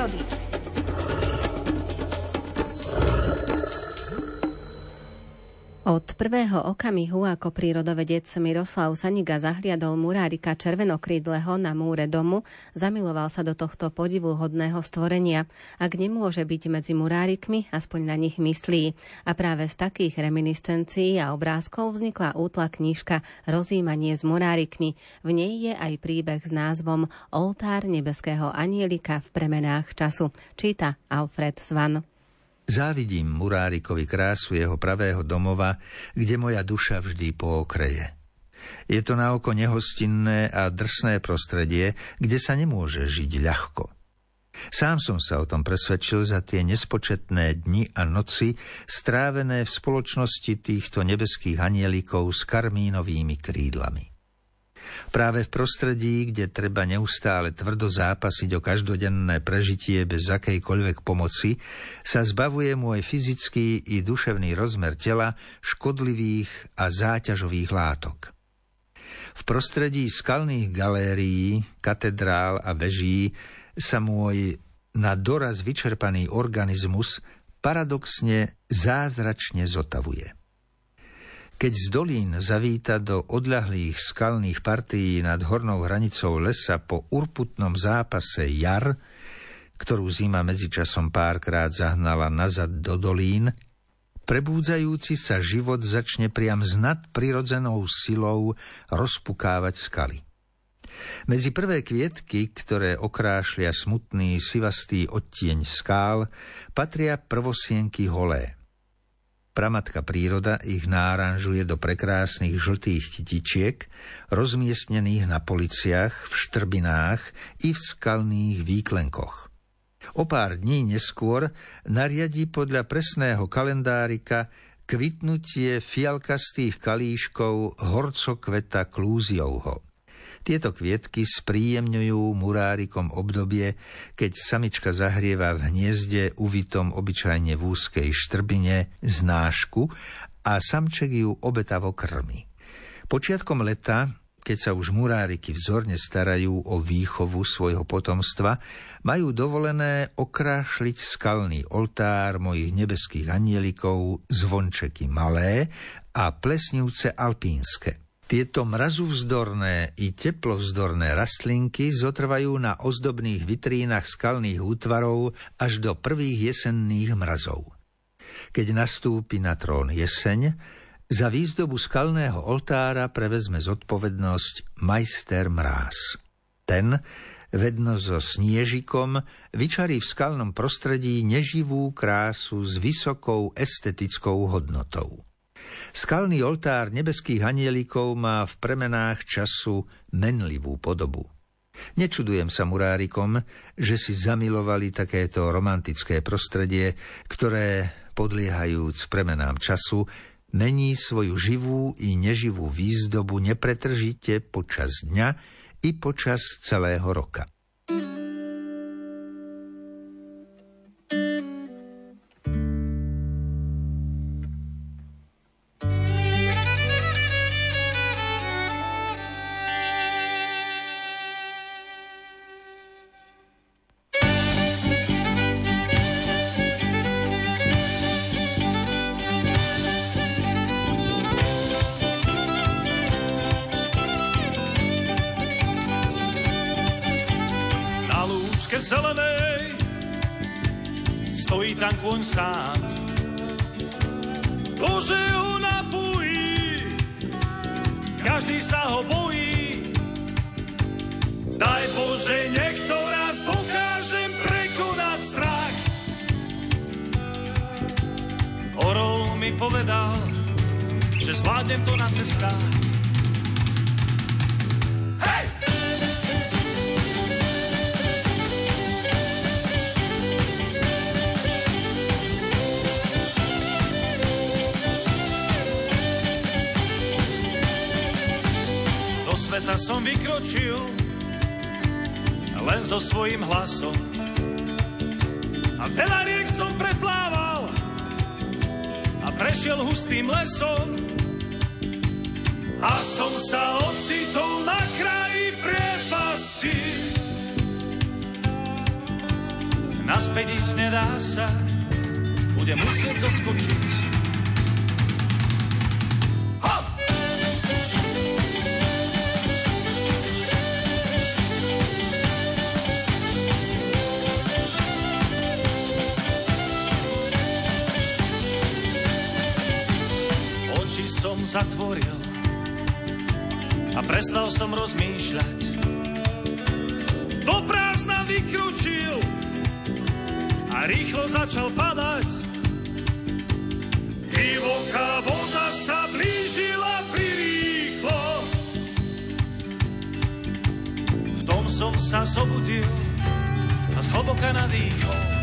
Periódico. Od prvého okamihu, ako prírodovedec Miroslav Saniga zahliadol murárika červenokrídleho na múre domu, zamiloval sa do tohto podivuhodného stvorenia. Ak nemôže byť medzi murárikmi, aspoň na nich myslí. A práve z takých reminiscencií a obrázkov vznikla útla knižka Rozímanie s murárikmi. V nej je aj príbeh s názvom Oltár nebeského anielika v premenách času. Číta Alfred Svan. Závidím Murárikovi krásu jeho pravého domova, kde moja duša vždy pookreje. Je to na oko nehostinné a drsné prostredie, kde sa nemôže žiť ľahko. Sám som sa o tom presvedčil za tie nespočetné dni a noci strávené v spoločnosti týchto nebeských anielikov s karmínovými krídlami. Práve v prostredí, kde treba neustále tvrdo zápasiť o každodenné prežitie bez akejkoľvek pomoci, sa zbavuje môj fyzický i duševný rozmer tela škodlivých a záťažových látok. V prostredí skalných galérií, katedrál a veží sa môj na doraz vyčerpaný organizmus paradoxne zázračne zotavuje. Keď z dolín zavíta do odľahlých skalných partií nad hornou hranicou lesa po urputnom zápase jar, ktorú zima medzičasom párkrát zahnala nazad do dolín, prebúdzajúci sa život začne priam s nadprirodzenou silou rozpukávať skaly. Medzi prvé kvietky, ktoré okrášlia smutný sivastý odtieň skál, patria prvosienky holé – Pramatka príroda ich náranžuje do prekrásnych žltých kytičiek, rozmiestnených na policiach, v štrbinách i v skalných výklenkoch. O pár dní neskôr nariadí podľa presného kalendárika kvitnutie fialkastých kalíškov horcokveta klúziovho – tieto kvietky spríjemňujú murárikom obdobie, keď samička zahrieva v hniezde uvitom obyčajne v úzkej štrbine znášku a samček ju obetavo krmi. Počiatkom leta, keď sa už muráriky vzorne starajú o výchovu svojho potomstva, majú dovolené okrášliť skalný oltár mojich nebeských anielikov zvončeky malé a plesnivce alpínske. Tieto mrazuvzdorné i teplovzdorné rastlinky zotrvajú na ozdobných vitrínach skalných útvarov až do prvých jesenných mrazov. Keď nastúpi na trón jeseň, za výzdobu skalného oltára prevezme zodpovednosť majster mráz. Ten, vedno so sniežikom, vyčarí v skalnom prostredí neživú krásu s vysokou estetickou hodnotou. Skalný oltár nebeských anielikov má v premenách času menlivú podobu. Nečudujem sa murárikom, že si zamilovali takéto romantické prostredie, ktoré, podliehajúc premenám času, mení svoju živú i neživú výzdobu nepretržite počas dňa i počas celého roka. Lúčke zelenej stojí tam kôň sám. Bože ho napojí, každý sa ho bojí. Daj Bože, nech raz dokážem prekonať strach. Orol mi povedal, že zvládnem to na cestách. Sveta som vykročil len so svojím hlasom. A veľa riek som preplával a prešiel hustým lesom a som sa ocitol na kraji priepasti. naspäť nedá sa, bude musieť zoskočiť zatvoril a prestal som rozmýšľať. Do prázdna vykručil a rýchlo začal padať. Divoká voda sa blížila prirýchlo. V tom som sa zobudil a zhlboka nadýchol.